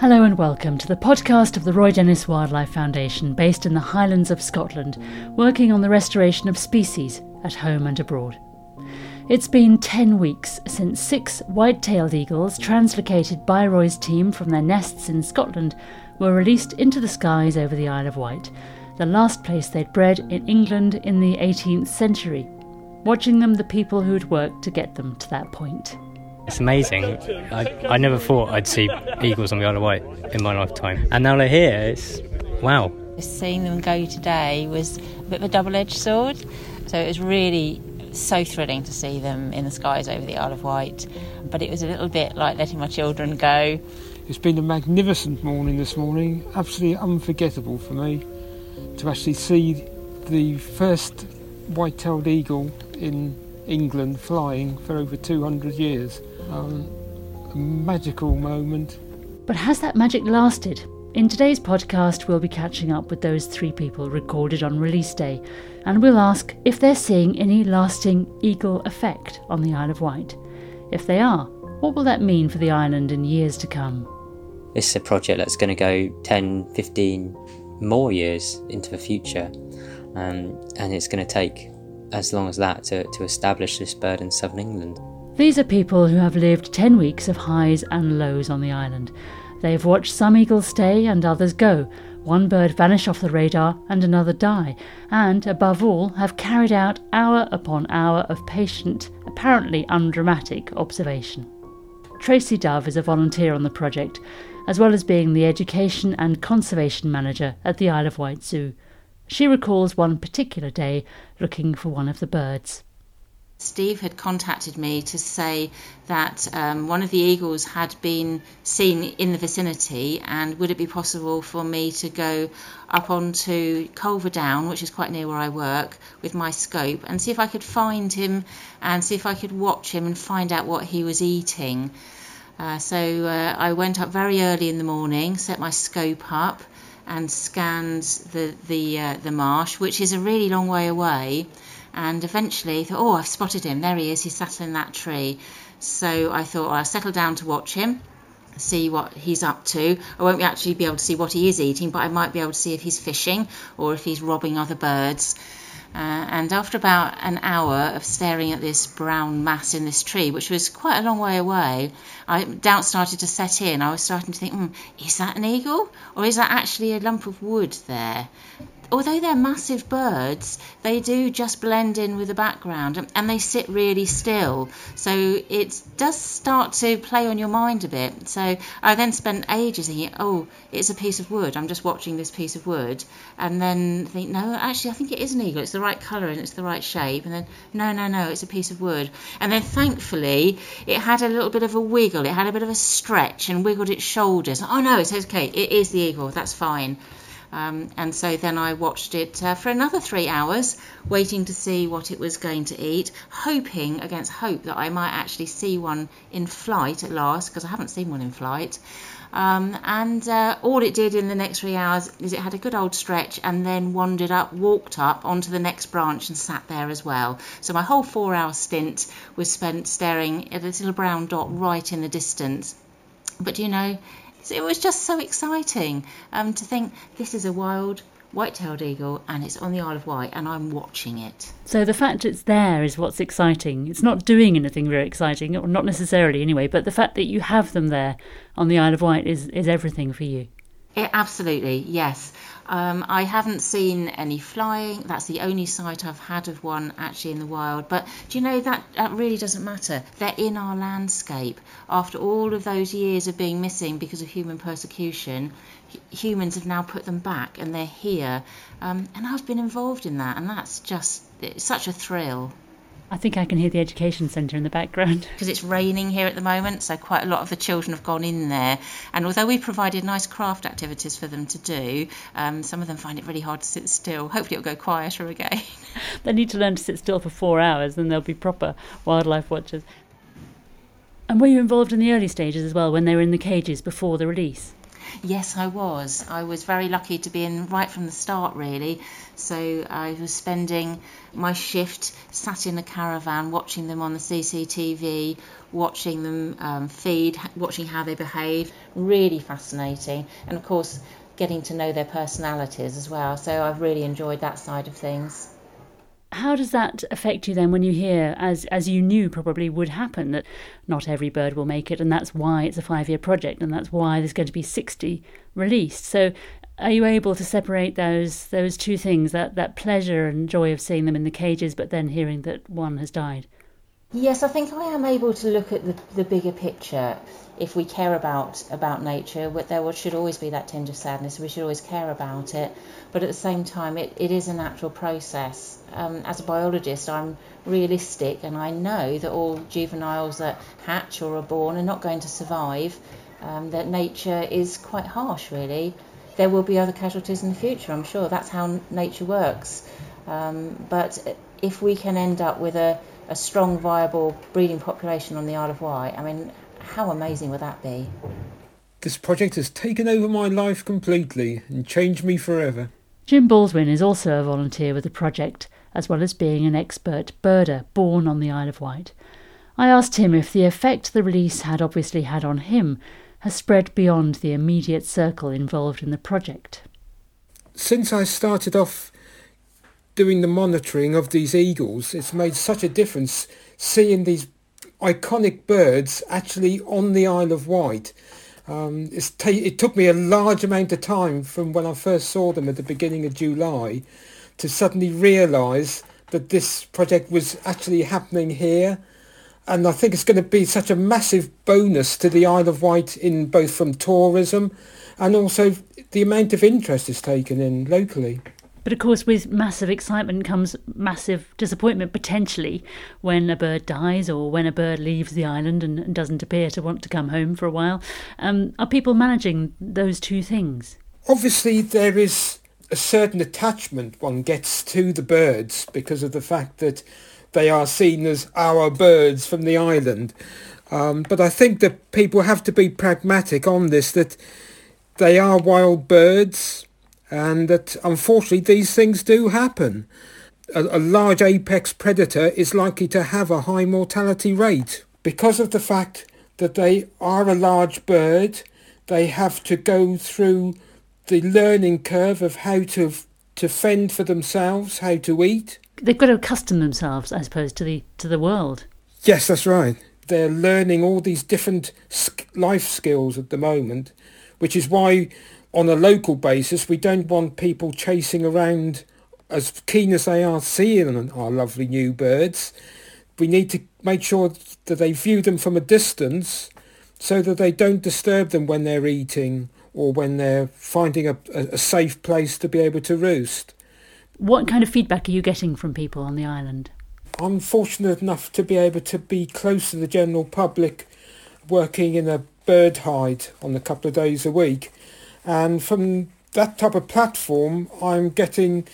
Hello and welcome to the podcast of the Roy Dennis Wildlife Foundation, based in the Highlands of Scotland, working on the restoration of species at home and abroad. It's been 10 weeks since six white tailed eagles, translocated by Roy's team from their nests in Scotland, were released into the skies over the Isle of Wight, the last place they'd bred in England in the 18th century. Watching them, the people who'd worked to get them to that point. It's amazing. I, I never thought I'd see eagles on the Isle of Wight in my lifetime. And now they're here. It's wow. Seeing them go today was a bit of a double edged sword. So it was really so thrilling to see them in the skies over the Isle of Wight. But it was a little bit like letting my children go. It's been a magnificent morning this morning, absolutely unforgettable for me to actually see the first white tailed eagle in England flying for over 200 years. Um, a magical moment. But has that magic lasted? In today's podcast, we'll be catching up with those three people recorded on release day, and we'll ask if they're seeing any lasting eagle effect on the Isle of Wight. If they are, what will that mean for the island in years to come? This is a project that's going to go 10, 15 more years into the future, um, and it's going to take as long as that to, to establish this bird in southern England. These are people who have lived 10 weeks of highs and lows on the island. They've watched some eagles stay and others go, one bird vanish off the radar and another die, and, above all, have carried out hour upon hour of patient, apparently undramatic observation. Tracy Dove is a volunteer on the project, as well as being the education and conservation manager at the Isle of Wight Zoo. She recalls one particular day looking for one of the birds. Steve had contacted me to say that um, one of the eagles had been seen in the vicinity, and would it be possible for me to go up onto Culver Down, which is quite near where I work, with my scope and see if I could find him and see if I could watch him and find out what he was eating. Uh, so uh, I went up very early in the morning, set my scope up, and scanned the the uh, the marsh, which is a really long way away. And eventually, thought, oh, I've spotted him. There he is. He's sat in that tree. So I thought, well, I'll settle down to watch him, see what he's up to. I won't actually be able to see what he is eating, but I might be able to see if he's fishing or if he's robbing other birds. Uh, and after about an hour of staring at this brown mass in this tree, which was quite a long way away, I, doubt started to set in. I was starting to think, mm, is that an eagle? Or is that actually a lump of wood there? Although they're massive birds, they do just blend in with the background and they sit really still. So it does start to play on your mind a bit. So I then spent ages thinking, oh, it's a piece of wood. I'm just watching this piece of wood. And then think, no, actually, I think it is an eagle. It's the right colour and it's the right shape. And then, no, no, no, it's a piece of wood. And then thankfully, it had a little bit of a wiggle. It had a bit of a stretch and wiggled its shoulders. Oh, no, it's okay. It is the eagle. That's fine. Um, and so then I watched it uh, for another three hours, waiting to see what it was going to eat, hoping against hope that I might actually see one in flight at last, because I haven't seen one in flight. Um, and uh, all it did in the next three hours is it had a good old stretch and then wandered up, walked up onto the next branch and sat there as well. So my whole four hour stint was spent staring at this little brown dot right in the distance. But you know, it was just so exciting um, to think this is a wild white-tailed eagle and it's on the Isle of Wight and I'm watching it. So the fact it's there is what's exciting. It's not doing anything very exciting, or not necessarily anyway, but the fact that you have them there on the Isle of Wight is, is everything for you. It, absolutely, yes. Um, I haven't seen any flying. That's the only sight I've had of one actually in the wild. But do you know that, that really doesn't matter? They're in our landscape. After all of those years of being missing because of human persecution, humans have now put them back and they're here. Um, and I've been involved in that, and that's just such a thrill. I think I can hear the education centre in the background. Because it's raining here at the moment, so quite a lot of the children have gone in there. And although we provided nice craft activities for them to do, um, some of them find it really hard to sit still. Hopefully, it'll go quieter again. they need to learn to sit still for four hours, then they'll be proper wildlife watchers. And were you involved in the early stages as well when they were in the cages before the release? Yes, I was. I was very lucky to be in right from the start, really. So I was spending my shift sat in a caravan watching them on the CCTV, watching them um, feed, watching how they behave. Really fascinating. And of course, getting to know their personalities as well. So I've really enjoyed that side of things. How does that affect you then when you hear, as as you knew probably would happen, that not every bird will make it, and that's why it's a five year project, and that's why there's going to be sixty released. So, are you able to separate those those two things, that that pleasure and joy of seeing them in the cages, but then hearing that one has died? Yes, I think I am able to look at the, the bigger picture. If we care about about nature, there should always be that tinge of sadness. We should always care about it, but at the same time, it, it is a natural process. Um, as a biologist, I'm realistic, and I know that all juveniles that hatch or are born are not going to survive. Um, that nature is quite harsh, really. There will be other casualties in the future, I'm sure. That's how nature works. Um, but if we can end up with a a strong, viable breeding population on the Isle of Wight. I mean, how amazing would that be? This project has taken over my life completely and changed me forever. Jim Baldwin is also a volunteer with the project, as well as being an expert birder born on the Isle of Wight. I asked him if the effect the release had obviously had on him has spread beyond the immediate circle involved in the project. Since I started off doing the monitoring of these eagles, it's made such a difference seeing these iconic birds actually on the Isle of Wight. Um, it took me a large amount of time from when I first saw them at the beginning of July to suddenly realise that this project was actually happening here. And I think it's going to be such a massive bonus to the Isle of Wight in both from tourism and also the amount of interest it's taken in locally. But of course, with massive excitement comes massive disappointment potentially when a bird dies or when a bird leaves the island and, doesn't appear to want to come home for a while. Um, are people managing those two things? Obviously, there is a certain attachment one gets to the birds because of the fact that they are seen as our birds from the island. Um, but I think that people have to be pragmatic on this, that they are wild birds and that unfortunately these things do happen. A, a, large apex predator is likely to have a high mortality rate because of the fact that they are a large bird. They have to go through the learning curve of how to to fend for themselves, how to eat. They've got to accustom themselves, I suppose, to the to the world. Yes, that's right. They're learning all these different life skills at the moment, which is why on a local basis, we don't want people chasing around as keen as they are seeing our lovely new birds. We need to make sure that they view them from a distance so that they don't disturb them when they're eating or when they're finding a, a safe place to be able to roost. What kind of feedback are you getting from people on the island? I'm fortunate enough to be able to be close to the general public working in a bird hide on a couple of days a week and from that type of platform, I'm getting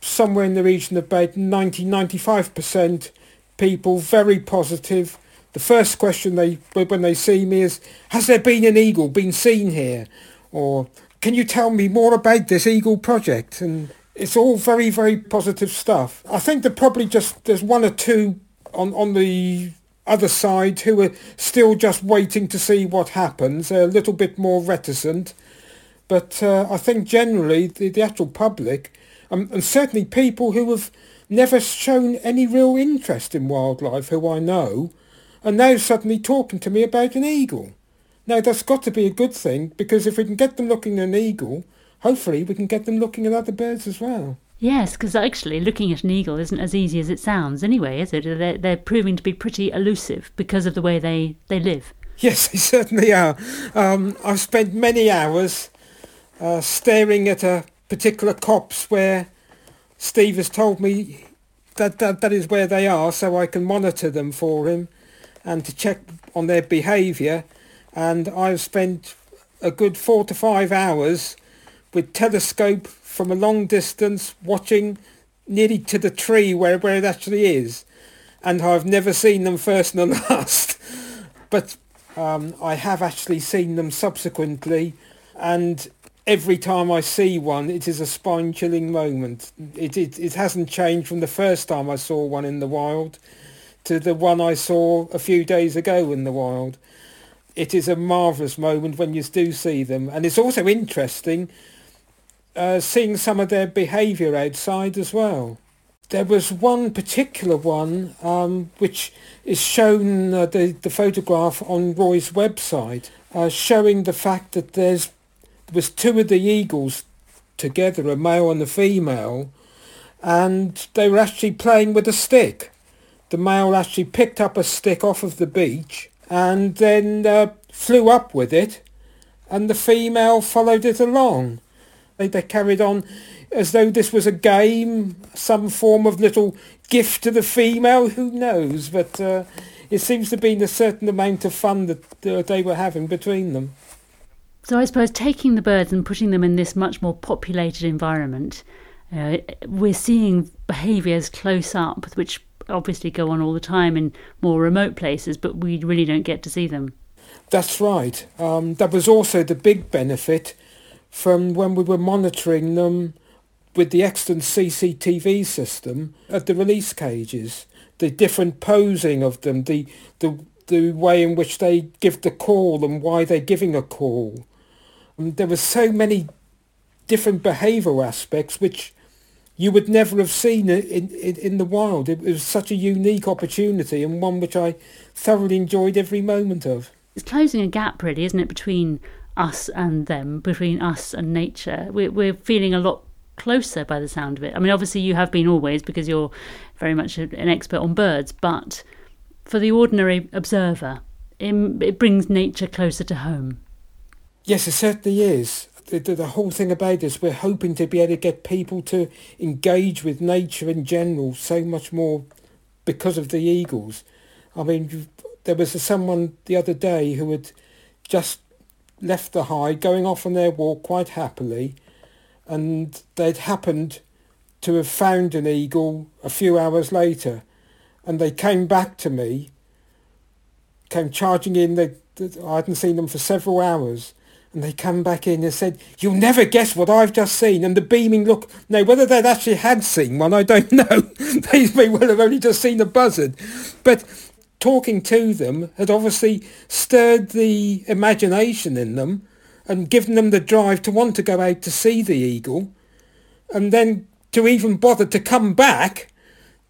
somewhere in the region of about 90 95% people very positive. The first question they when they see me is, has there been an eagle been seen here? Or can you tell me more about this eagle project? And it's all very, very positive stuff. I think there probably just there's one or two on, on the other side who are still just waiting to see what happens. They're a little bit more reticent. But uh, I think generally the, the actual public, um, and certainly people who have never shown any real interest in wildlife, who I know, are now suddenly talking to me about an eagle. Now that's got to be a good thing because if we can get them looking at an eagle, hopefully we can get them looking at other birds as well. Yes, because actually looking at an eagle isn't as easy as it sounds anyway, is it? They're, they're proving to be pretty elusive because of the way they, they live. Yes, they certainly are. Um, I've spent many hours uh, staring at a particular copse where Steve has told me that, that that is where they are so I can monitor them for him and to check on their behaviour. And I've spent a good four to five hours with telescope from a long distance watching nearly to the tree where, where it actually is. And I've never seen them first and last. But um, I have actually seen them subsequently. And every time I see one, it is a spine-chilling moment. It, it it hasn't changed from the first time I saw one in the wild to the one I saw a few days ago in the wild. It is a marvellous moment when you do see them, and it's also interesting uh, seeing some of their behaviour outside as well. There was one particular one um, which is shown uh, the the photograph on Roy's website, uh, showing the fact that there's there was two of the eagles together, a male and a female, and they were actually playing with a stick. The male actually picked up a stick off of the beach and then uh, flew up with it, and the female followed it along. They, they carried on as though this was a game, some form of little gift to the female, who knows, but uh, it seems to be a certain amount of fun that uh, they were having between them. So I suppose taking the birds and putting them in this much more populated environment, uh, we're seeing behaviours close up, which obviously go on all the time in more remote places, but we really don't get to see them. That's right. Um, that was also the big benefit from when we were monitoring them with the Exton CCTV system at the release cages. The different posing of them, the the the way in which they give the call and why they're giving a call. There were so many different behavioural aspects which you would never have seen in, in, in the wild. It was such a unique opportunity and one which I thoroughly enjoyed every moment of. It's closing a gap, really, isn't it, between us and them, between us and nature. We're, we're feeling a lot closer by the sound of it. I mean, obviously, you have been always because you're very much an expert on birds, but for the ordinary observer, it, it brings nature closer to home. Yes, it certainly is. The, the, the, whole thing about this, we're hoping to be able to get people to engage with nature in general so much more because of the eagles. I mean, there was someone the other day who had just left the hide, going off on their walk quite happily, and they'd happened to have found an eagle a few hours later, and they came back to me, came charging in. They, I hadn't seen them for several hours, and they come back in and said, "You'll never guess what I've just seen." And the beaming look. Now, whether they'd actually had seen one, I don't know. they may well have only just seen a buzzard, but talking to them had obviously stirred the imagination in them and given them the drive to want to go out to see the eagle, and then to even bother to come back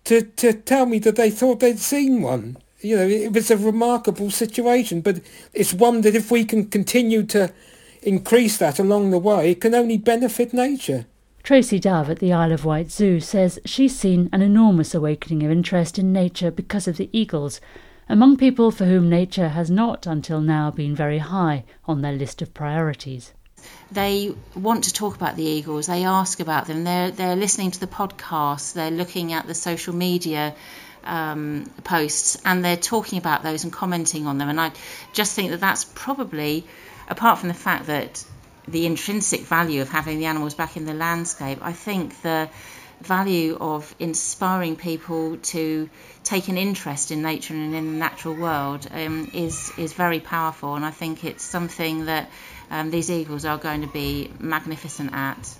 to to tell me that they thought they'd seen one you know, it was a remarkable situation, but it's one that if we can continue to increase that along the way, it can only benefit nature. Tracy Dove at the Isle of Wight Zoo says she's seen an enormous awakening of interest in nature because of the eagles, among people for whom nature has not until now been very high on their list of priorities. They want to talk about the eagles, they ask about them, they're, they're listening to the podcasts, they're looking at the social media um, posts and they're talking about those and commenting on them. And I just think that that's probably, apart from the fact that the intrinsic value of having the animals back in the landscape, I think the value of inspiring people to take an interest in nature and in the natural world um, is is very powerful, and I think it's something that um, these eagles are going to be magnificent at.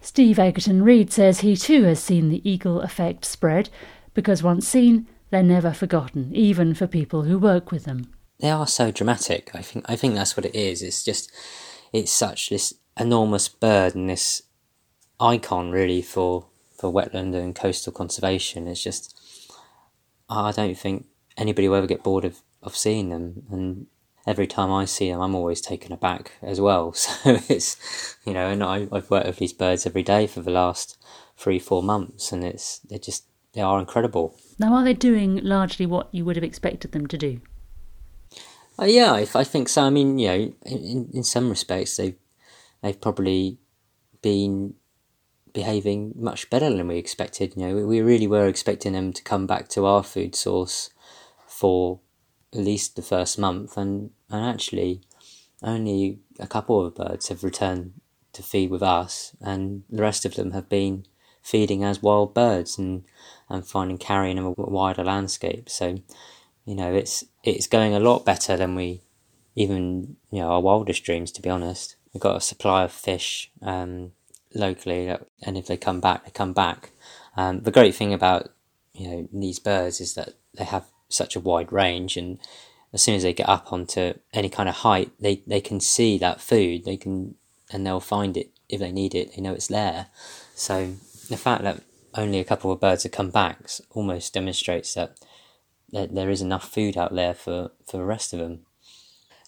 Steve Egerton Read says he too has seen the eagle effect spread because once seen, they're never forgotten, even for people who work with them. They are so dramatic. I think I think that's what it is. It's just it's such this enormous bird and this icon really for for wetland and coastal conservation. It's just I don't think anybody will ever get bored of, of seeing them and every time I see them I'm always taken aback as well. So it's you know, and I, I've worked with these birds every day for the last three, four months and it's they're just they are incredible. Now, are they doing largely what you would have expected them to do? Uh, yeah, I, I, think so. I mean, you know, in, in some respects, they've they've probably been behaving much better than we expected. You know, we really were expecting them to come back to our food source for at least the first month, and and actually, only a couple of birds have returned to feed with us, and the rest of them have been feeding as wild birds and and finding carrying a wider landscape. So, you know, it's it's going a lot better than we even you know our wildest dreams, to be honest. we've got a supply of fish um, locally, and if they come back, they come back. Um, the great thing about you know these birds is that they have such a wide range, and as soon as they get up onto any kind of height, they, they can see that food. They can and they'll find it if they need it. They know it's there. So the fact that only a couple of birds have come back almost demonstrates that there is enough food out there for, for the rest of them.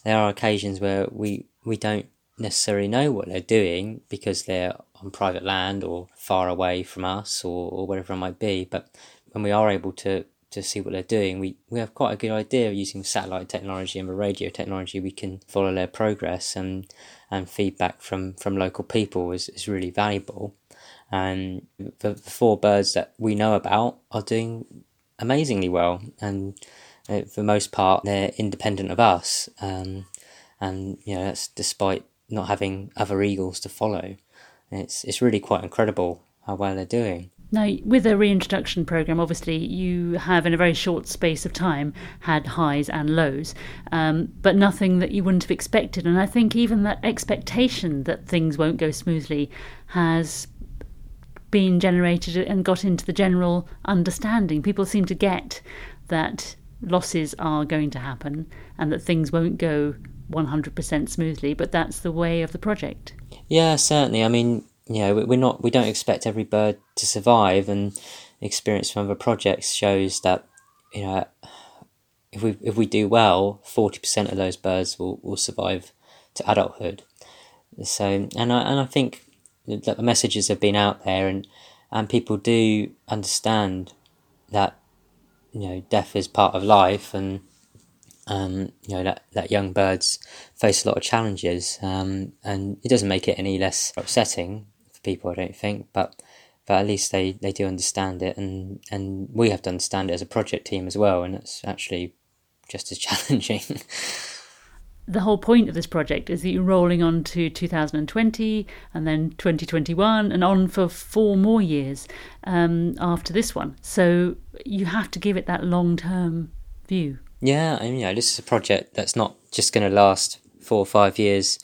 There are occasions where we, we don't necessarily know what they're doing because they're on private land or far away from us or, or whatever it might be. But when we are able to, to see what they're doing, we, we have quite a good idea using satellite technology and the radio technology. We can follow their progress and, and feedback from, from local people is, is really valuable. And the four birds that we know about are doing amazingly well. And uh, for the most part, they're independent of us. Um, and, you know, that's despite not having other eagles to follow. It's, it's really quite incredible how well they're doing. Now, with a reintroduction program, obviously you have in a very short space of time had highs and lows, um, but nothing that you wouldn't have expected. And I think even that expectation that things won't go smoothly has been generated and got into the general understanding. People seem to get that losses are going to happen and that things won't go 100% smoothly, but that's the way of the project. Yeah, certainly. I mean, you know, we're not we don't expect every bird to survive, and experience from other projects shows that you know if we if we do well, forty percent of those birds will, will survive to adulthood. So, and I and I think that the messages have been out there, and and people do understand that you know death is part of life, and um, you know that, that young birds face a lot of challenges, um, and it doesn't make it any less upsetting for people, I don't think, but but at least they, they do understand it, and and we have to understand it as a project team as well, and it's actually just as challenging. The whole point of this project is that you're rolling on to 2020 and then 2021 and on for four more years um, after this one. So you have to give it that long term view. Yeah, I mean, know, this is a project that's not just going to last four or five years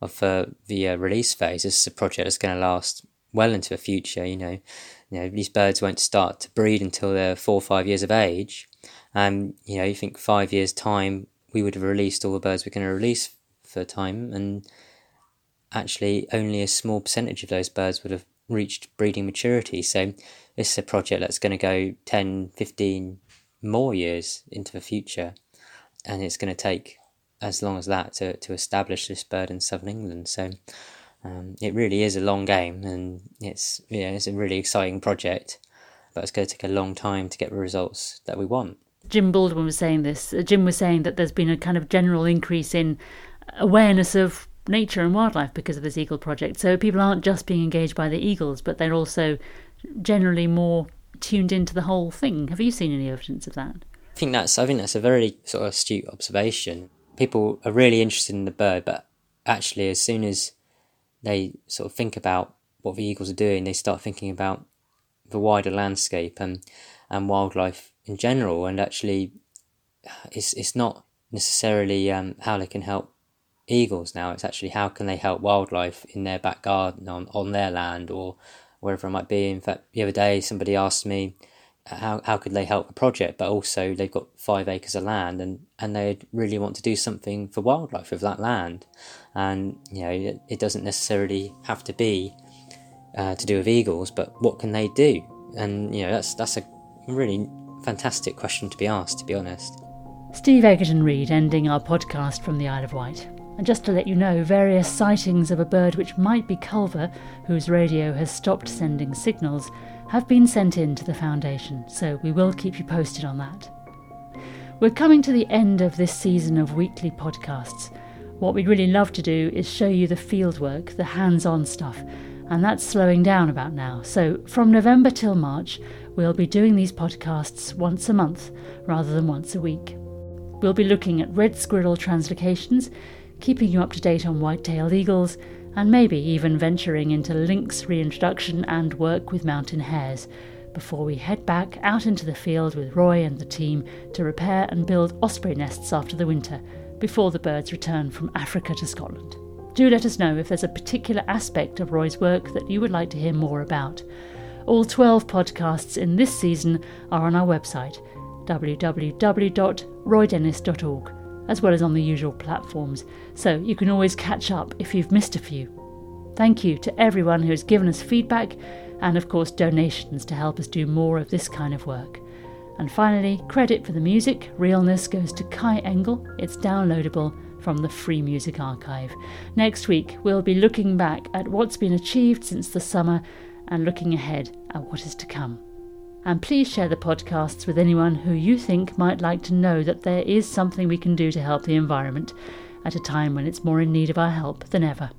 of uh, the uh, release phase. This is a project that's going to last well into the future. You know, you know these birds won't start to breed until they're four or five years of age. And you know, you think five years time we would have released all the birds we're going to release for a time, and actually only a small percentage of those birds would have reached breeding maturity. So this is a project that's going to go 10, 15 more years into the future, and it's going to take as long as that to, to establish this bird in southern England. So um, it really is a long game, and it's yeah, it's a really exciting project, but it's going to take a long time to get the results that we want. Jim Baldwin was saying this. Uh, Jim was saying that there's been a kind of general increase in awareness of nature and wildlife because of this eagle project. So people aren't just being engaged by the eagles, but they're also generally more tuned into the whole thing. Have you seen any evidence of that? I think that's I think that's a very sort of astute observation people are really interested in the bird, but actually, as soon as they sort of think about what the eagles are doing, they start thinking about the wider landscape and and wildlife in general. And actually, it's it's not necessarily um, how they can help eagles now. It's actually how can they help wildlife in their back garden on on their land or wherever it might be. In fact, the other day somebody asked me how how could they help the project? But also they've got five acres of land and and they really want to do something for wildlife with that land, and you know it, it doesn't necessarily have to be uh, to do with eagles, but what can they do? And you know that's that's a really fantastic question to be asked. To be honest. Steve Egerton Read ending our podcast from the Isle of Wight. And just to let you know, various sightings of a bird which might be Culver, whose radio has stopped sending signals, have been sent in to the Foundation, so we will keep you posted on that. We're coming to the end of this season of weekly podcasts. What we'd really love to do is show you the fieldwork, the hands on stuff, and that's slowing down about now. So from November till March, we'll be doing these podcasts once a month rather than once a week. We'll be looking at red squirrel translocations, keeping you up to date on white tailed eagles, and maybe even venturing into lynx reintroduction and work with mountain hares before we head back out into the field with Roy and the team to repair and build osprey nests after the winter before the birds return from Africa to Scotland. Do let us know if there's a particular aspect of Roy's work that you would like to hear more about. All 12 podcasts in this season are on our website, www.roydennis.org, as well as on the usual platforms, so you can always catch up if you've missed a few. Thank you to everyone who has given us feedback and, of course, donations to help us do more of this kind of work. And finally, credit for the music, Realness, goes to Kai Engel. It's downloadable from the Free Music Archive. Next week, we'll be looking back at what's been achieved since the summer and looking ahead at what is to come. And please share the podcasts with anyone who you think might like to know that there is something we can do to help the environment at a time when it's more in need of our help than ever.